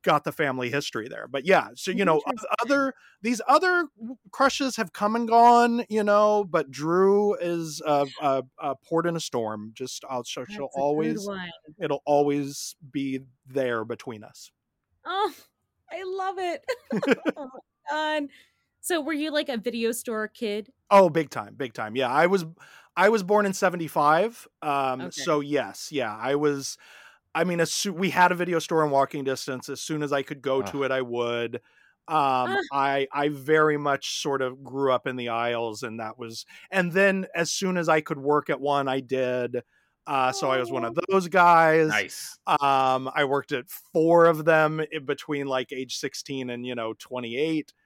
got the family history there but yeah so you know other these other crushes have come and gone you know but drew is a, a, a port in a storm just i'll she'll, she'll always it'll always be there between us. Oh, I love it. oh god. So were you like a video store kid? Oh, big time, big time. Yeah, I was I was born in 75. Um Okay. so yes, yeah, I was I mean, as soo- we had a video store in walking distance. As soon as I could go to it, I would. Um. I I very much sort of grew up in the aisles and that was and then as soon as I could work at one, I did. Uh, so I was one of those guys. nice. Um, I worked at four of them in between like age 16 and, you know, 28.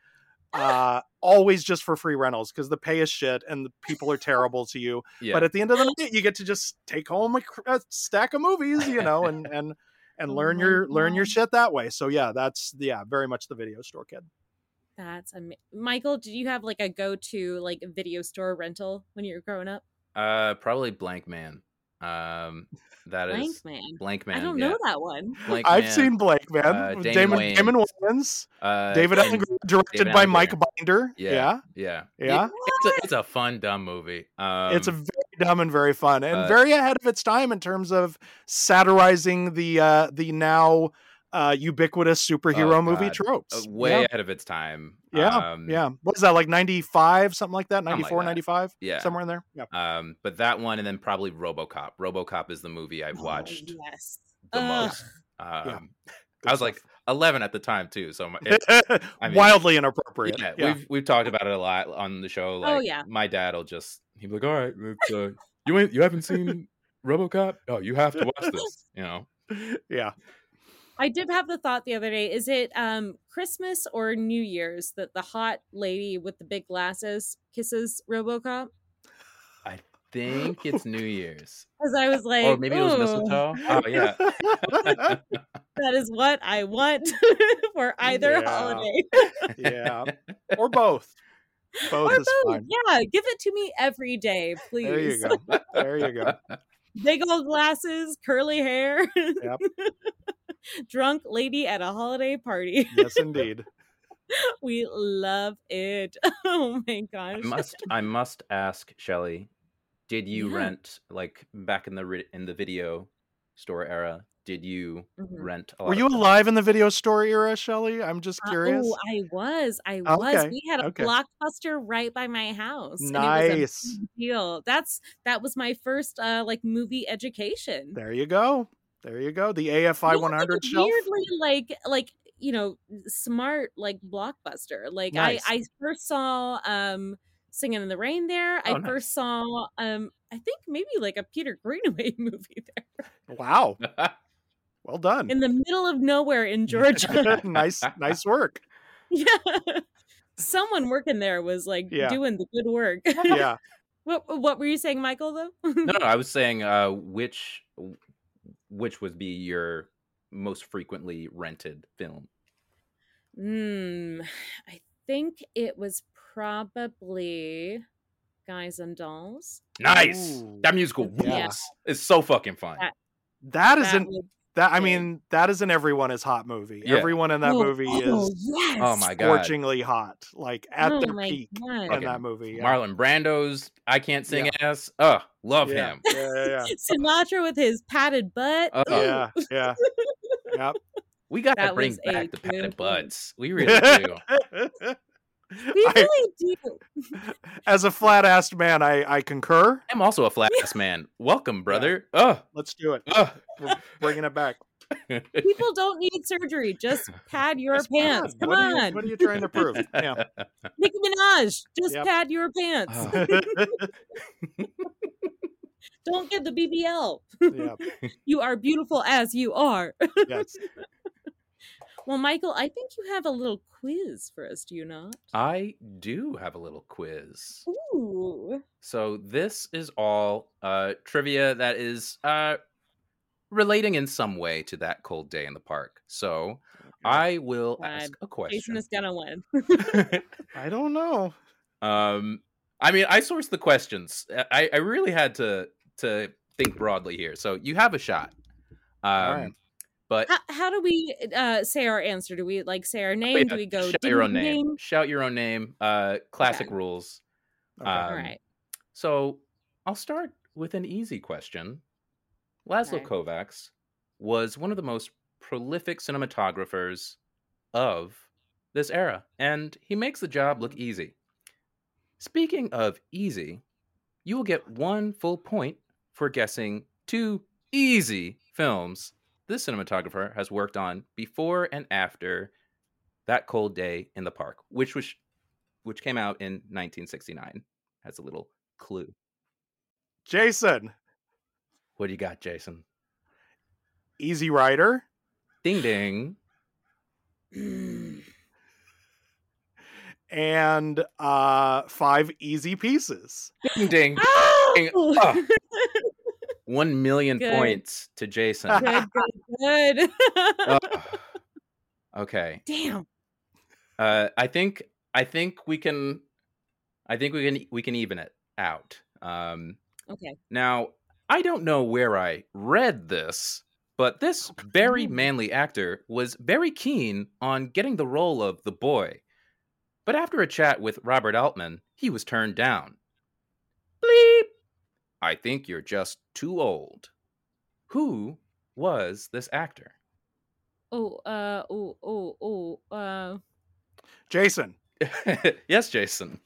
Uh, always just for free rentals because the pay is shit and the people are terrible to you. Yeah. But at the end of the night, you get to just take home a, a stack of movies, you know, and, and, and Oh learn my your, learn your shit that way. So yeah, that's, yeah, very much the video store kid. That's am- Michael. Did you have like a go to like video store rental when you were growing up? uh, probably Blank Man. Um, that is Blank Man. Blank Man. I don't yeah. know that one. Blank I've Man, seen Blank Man, uh, with Damon Damon, Damon Wayans, uh, David and- Alan Grier, directed David by Alan Mike Grier. Binder. Yeah, yeah. yeah, Yeah. It- it's a it's a fun dumb movie. Um, it's a very dumb and very fun and uh, very ahead of its time in terms of satirizing the uh the now uh ubiquitous superhero Oh, way God. tropes uh, way yeah ahead of its time. yeah, um, yeah what is that like 95 something like that Something like 94 that. 95 Yeah. somewhere in there yeah Um, but that one, and then probably RoboCop. RoboCop is the movie I've Oh, watched yes. the Ugh. most. Um, Good I was stuff. like 11 at the time too, so my- it, I mean, wildly inappropriate yeah, yeah, we've we've talked about it a lot on the show. Like, Oh, yeah. my dad will just he'd be like, "All right, let's, uh, you ain't you haven't seen RoboCop? Oh, you have to watch this." You know, yeah I did have the thought the other day. Is it um Christmas or New Year's that the hot lady with the big glasses kisses RoboCop? I think it's New Year's, Because I was like, or maybe it was mistletoe. Oh yeah, That is what I want for either Yeah. holiday. yeah or both both or is both. fine Yeah, give it to me every day, please. there you go there you go Big old glasses, curly hair. Yep. Drunk lady at a holiday party. yes indeed we love it. Oh my I gosh. must I must ask Shelly, did you Yeah. rent like back in the ri- in the video store era? Did you Mhm. rent? A lot were you films? alive in the video store era shelly i'm just Uh, curious oh, I was. I was. Okay, We had a okay. blockbuster right by my house. and it was a Nice. deal. That's that was my first uh like movie education. There you go. There you go. The AFI It 100 like, shelf. Weirdly, like like you know, smart like blockbuster. Like Nice. I I first saw um Singing in the Rain there. Oh, I nice. first saw um I think maybe like a Peter Greenaway movie there. Wow. Well done. in the middle of nowhere in Georgia. nice, nice work. yeah. Someone working there was like Yeah. doing the good work. Yeah. what what were you saying, Michael though? No, no, I was saying uh, which which would be your most frequently rented film. Hmm. I think it was probably Guys and Dolls. Nice. Ooh. That musical Yeah. rules. It's so fucking fun. That- That That isn't was that. I mean, that isn't everyone is hot movie. Yeah. Everyone in that Oh, movie oh, is yes. Oh my god. scorchingly hot, like at Oh their peak God. in Fucking that movie. Yeah. Marlon Brando's I can't sing ass. Ugh, love yeah. him. Yeah, yeah, Sinatra with his padded butt. Uh, yeah, yeah, yeah. Yep. We got to bring back the good one. padded butts. We really do. We I- really do. As a flat-assed man, I I concur. I'm also a flat ass man. Welcome, brother. Ugh. Let's do it. Ugh. We're bringing it back. People don't need surgery. Just pad your Just pants. pad. Come what Are on. you, what are you trying to prove? Yeah. Nicki Minaj. Just Yep. pad your pants. Oh. Don't get the BBL. yeah. You are beautiful as you are. Yes. Well, Michael, I think you have a little quiz for us, do you not? I do have a little quiz. Ooh. So this is all uh, trivia that is uh, relating in some way to that cold day in the park. So I will God, ask a question. Jason is gonna win. I don't know. um, I mean, I sourced the questions. I, I really had to to think broadly here. So you have a shot. Um, right. But how, how do we uh, say our answer? Do we like say our name? yeah, do we go shout your own ding, name. Shout your own name. Uh, classic Okay. rules. Okay. Um, All right. So I'll start with an easy question. Laszlo Okay. Kovacs was one of the most prolific cinematographers of this era, and he makes the job look easy. Speaking of easy, you will get one full point for guessing two easy films this cinematographer has worked on before and after that cold day in the park, which was which came out in 1969. Has a little clue. Jason, What do you got, Jason? Easy Rider, Ding ding. and uh five easy pieces. Ding ding. Oh! ding. Ah. One million Good. points to Jason. good, good, good. Ah. okay. Damn. Uh, I think I think we can I think we can we can even it out. Um, Okay. now I don't know where I read this, but this very manly actor was very keen on getting the role of the boy. But after a chat with Robert Altman, he was turned down. Bleep. I think you're just too old. Who was this actor? Oh, uh, oh, oh, oh, uh, Jason, yes, Jason.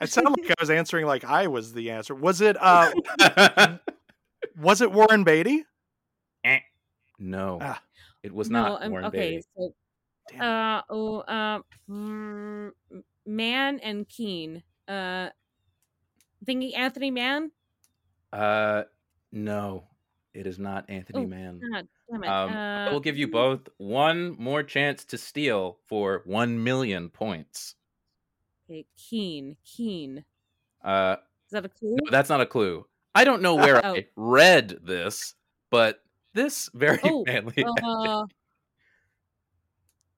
it sounded like I was answering like I was the answer. Was it uh was it Warren Beatty? no, Ah. it was no, not um, Warren okay. Beatty. So, Damn. uh, oh, uh, mm, Man and Keen. Uh, thinking Anthony Mann. Uh, no, it is not Anthony Oh, Mann. God damn it. Um, uh, I will give you both one more chance to steal for one million points. Okay, Keen, Keen. Uh, Is that a clue? no, that's not a clue. I don't know where Oh. I read this, but this very Oh, manly. Uh,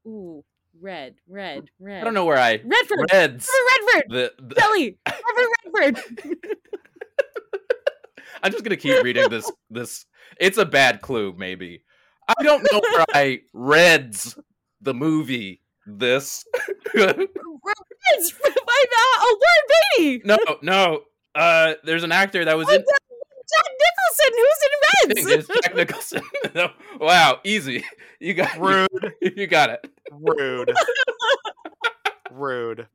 ooh, red, red, red. I don't know where I Redford. read Redford. the, the Kelly. Redford. Redford. I'm just gonna keep reading this. This it's a bad clue, maybe. I don't know where I read the movie. This It's by uh, oh, Warren Beatty. no, no. Uh, there's an actor that was Oh, in. Jack Nicholson, who's in It's Reds. Jack Nicholson. Wow, easy. You got Rude, You got it. rude, rude.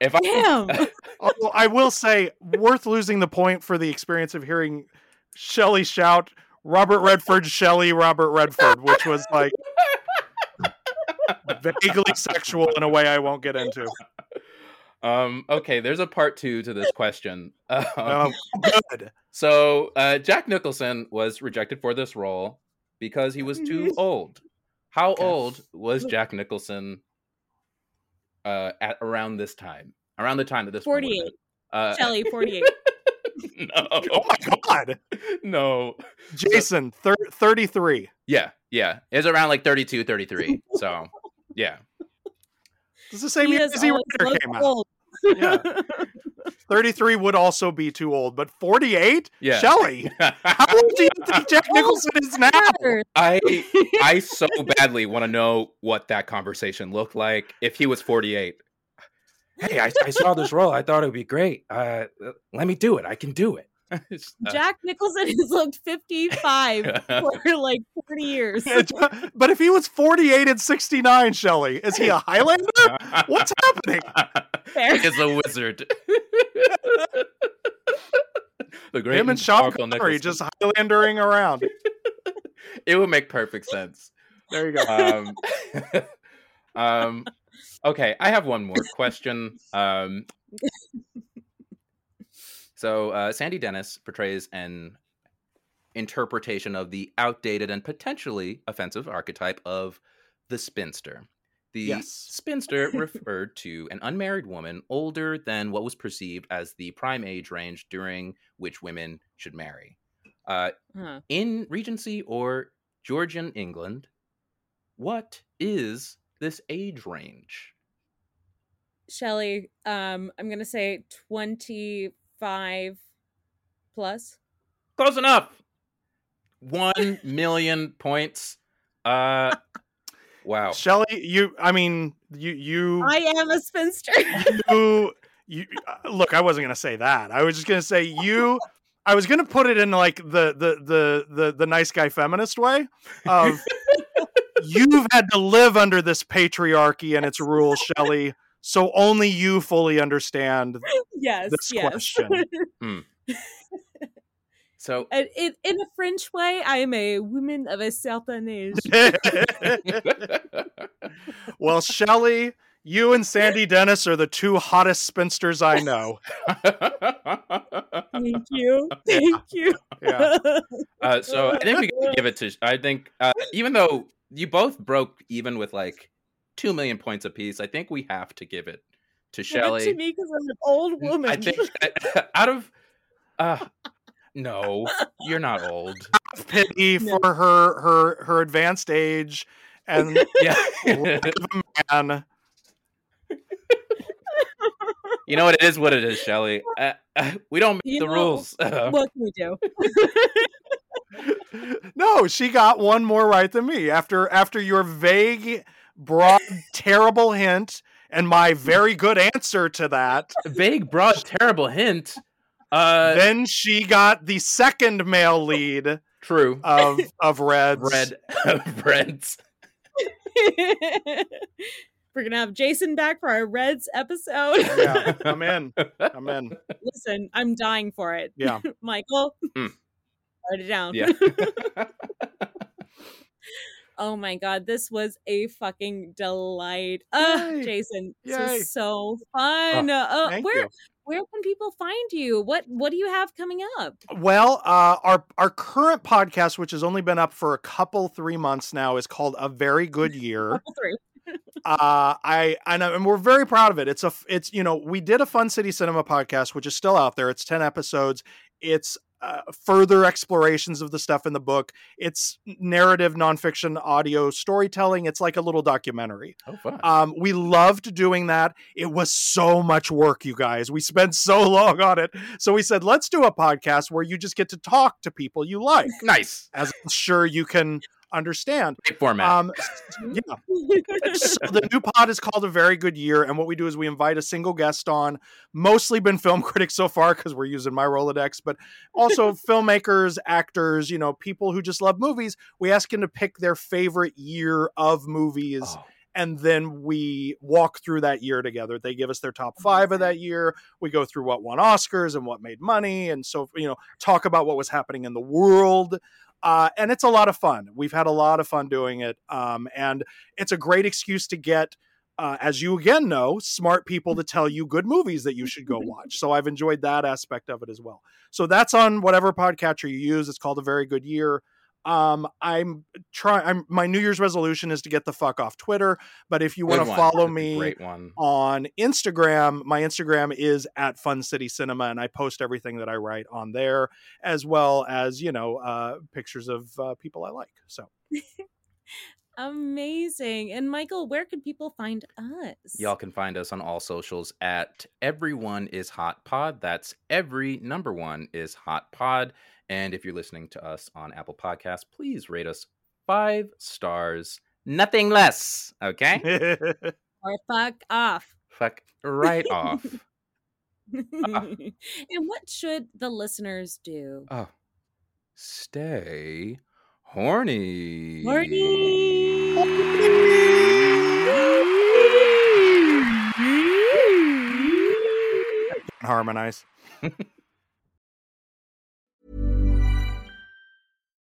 If I Damn. Although I will say, worth losing the point for the experience of hearing Shelley shout Robert Redford, Shelley, Robert Redford, which was like vaguely sexual in a way I won't get into. um okay, there's a part two to this question. Um, Um, good. So uh, Jack Nicholson was rejected for this role, because he was too old. How Okay. old was Jack Nicholson uh, at around this time? Around the time that this 48. been? Uh, Shelley, 48. no, Oh my god, no. Jason, thir- thirty-three. Yeah, yeah. It's around like 32, 33. So, yeah. It's the same He year has as Easy Rider came out. Old. Yeah. Thirty-three would also be too old, but forty-eight. Yeah. Shelley, how old do you think Jack Nicholson is now? I I so badly want to know what that conversation looked like if he was 48. Hey, I, I saw this role. I thought it would be great. Uh, let me do it. I can do it. Uh, Jack Nicholson has looked 55 for like 40 years. but if he was forty-eight and sixty-nine, Shelley, is he a Highlander? What's happening? Fair. He is a wizard. the great Him and Sean powerful Connery Nicholson. just Highlandering around. it would make perfect sense. There you go. Um, um, okay, I have one more question. Um, so uh, Sandy Dennis portrays an interpretation of the outdated and potentially offensive archetype of the spinster. The Yes. spinster referred to an unmarried woman older than what was perceived as the prime age range during which women should marry. Uh, Huh. in Regency or Georgian England, what is this age range? Shelley, um, I'm going to say 25 plus. Close enough. One million points. Uh, wow. Shelly, you. I mean, you. You. I am a spinster. you, you uh, look i wasn't going to say that i was just going to say you i was going to put it in like the the the the, the nice guy feminist way of you've had to live under this patriarchy and its rules Shelly. so only you fully understand yes, this yes. question So, And in, in a French way, I am a woman of a certain age. well shelley you and sandy dennis are the two hottest spinsters i know Thank you. Thank you. yeah uh, so I think we gotta give it to. I think uh, even though you both broke even with like two million points apiece, I think we have to give it to Give it Shelley. to me because I'm an old woman. I think out of uh, no, you're not old. pity for her her her advanced age and Yeah, man you know what? It is what it is, Shelley. Uh, uh, we don't make You the know, rules. what can we do? no, she got one more right than me after after your vague, broad, terrible hint and my very good answer to that. Vague, broad, terrible hint. Uh, then she got the second male lead true. of of Reds. Red, Reds. We're gonna have Jason back for our Reds episode. Yeah, I'm in. I'm in. Listen, I'm dying for it. Yeah. Michael, Mm. write it down. Yeah. oh my god, this was a fucking delight. Uh, Yay. Jason, this Yay. was so fun. uh, Thank where you. Where can people find you? What what do you have coming up? Well, uh, our our current podcast, which has only been up for a couple three months now, is called A Very Good Year. Uh i and, and we're very proud of it it's a it's you know we did a fun city cinema podcast which is still out there it's 10 episodes it's uh, further explorations of the stuff in the book. It's narrative nonfiction audio storytelling. It's like a little documentary. Oh, fun. um we loved doing that. It was so much work you guys. We spent so long on it. So we said let's do a podcast where you just get to talk to people you like. Nice. as i'm sure you can understand. Great format. um yeah. So the new pod is called a very good year and what we do is we invite a single guest on mostly been film critics so far because we're using my rolodex but also filmmakers actors you know people who just love movies. We ask them to pick their favorite year of movies Oh, and then we walk through that year together. They give us their top five of that year. We go through what won oscars and what made money and so you know talk about what was happening in the world uh, and it's a lot of fun. We've had a lot of fun doing it, um, and it's a great excuse to get, uh, as you again know, smart people to tell you good movies that you should go watch. So I've enjoyed that aspect of it as well. So that's on whatever podcatcher you use. It's called A Very Good Year. Um, I'm trying. I'm my New Year's resolution is to get the fuck off Twitter. But if you want to follow me great one. on Instagram, my Instagram is at Fun City Cinema, and I post everything that I write on there, as well as you know uh, pictures of uh, people I like. So Amazing. And Michael, where can people find us? Y'all can find us on all socials at everyone is hot pod. That's every number one is hot pod. And if you're listening to us on Apple Podcasts, please rate us five stars, nothing less. Okay, Or fuck off. fuck right off. Ah. and what should the listeners do? Oh, stay horny. harmonize.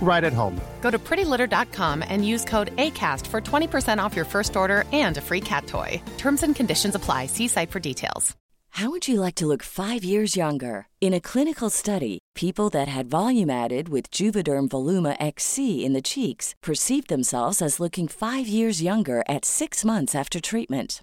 right at home. Go to prettylitter.com and use code ACAST for 20% off your first order and a free cat toy. Terms and conditions apply. See site for details. How would you like to look five years younger? In a clinical study, people that had volume added with Juvederm Voluma XC in the cheeks perceived themselves as looking five years younger at six months after treatment.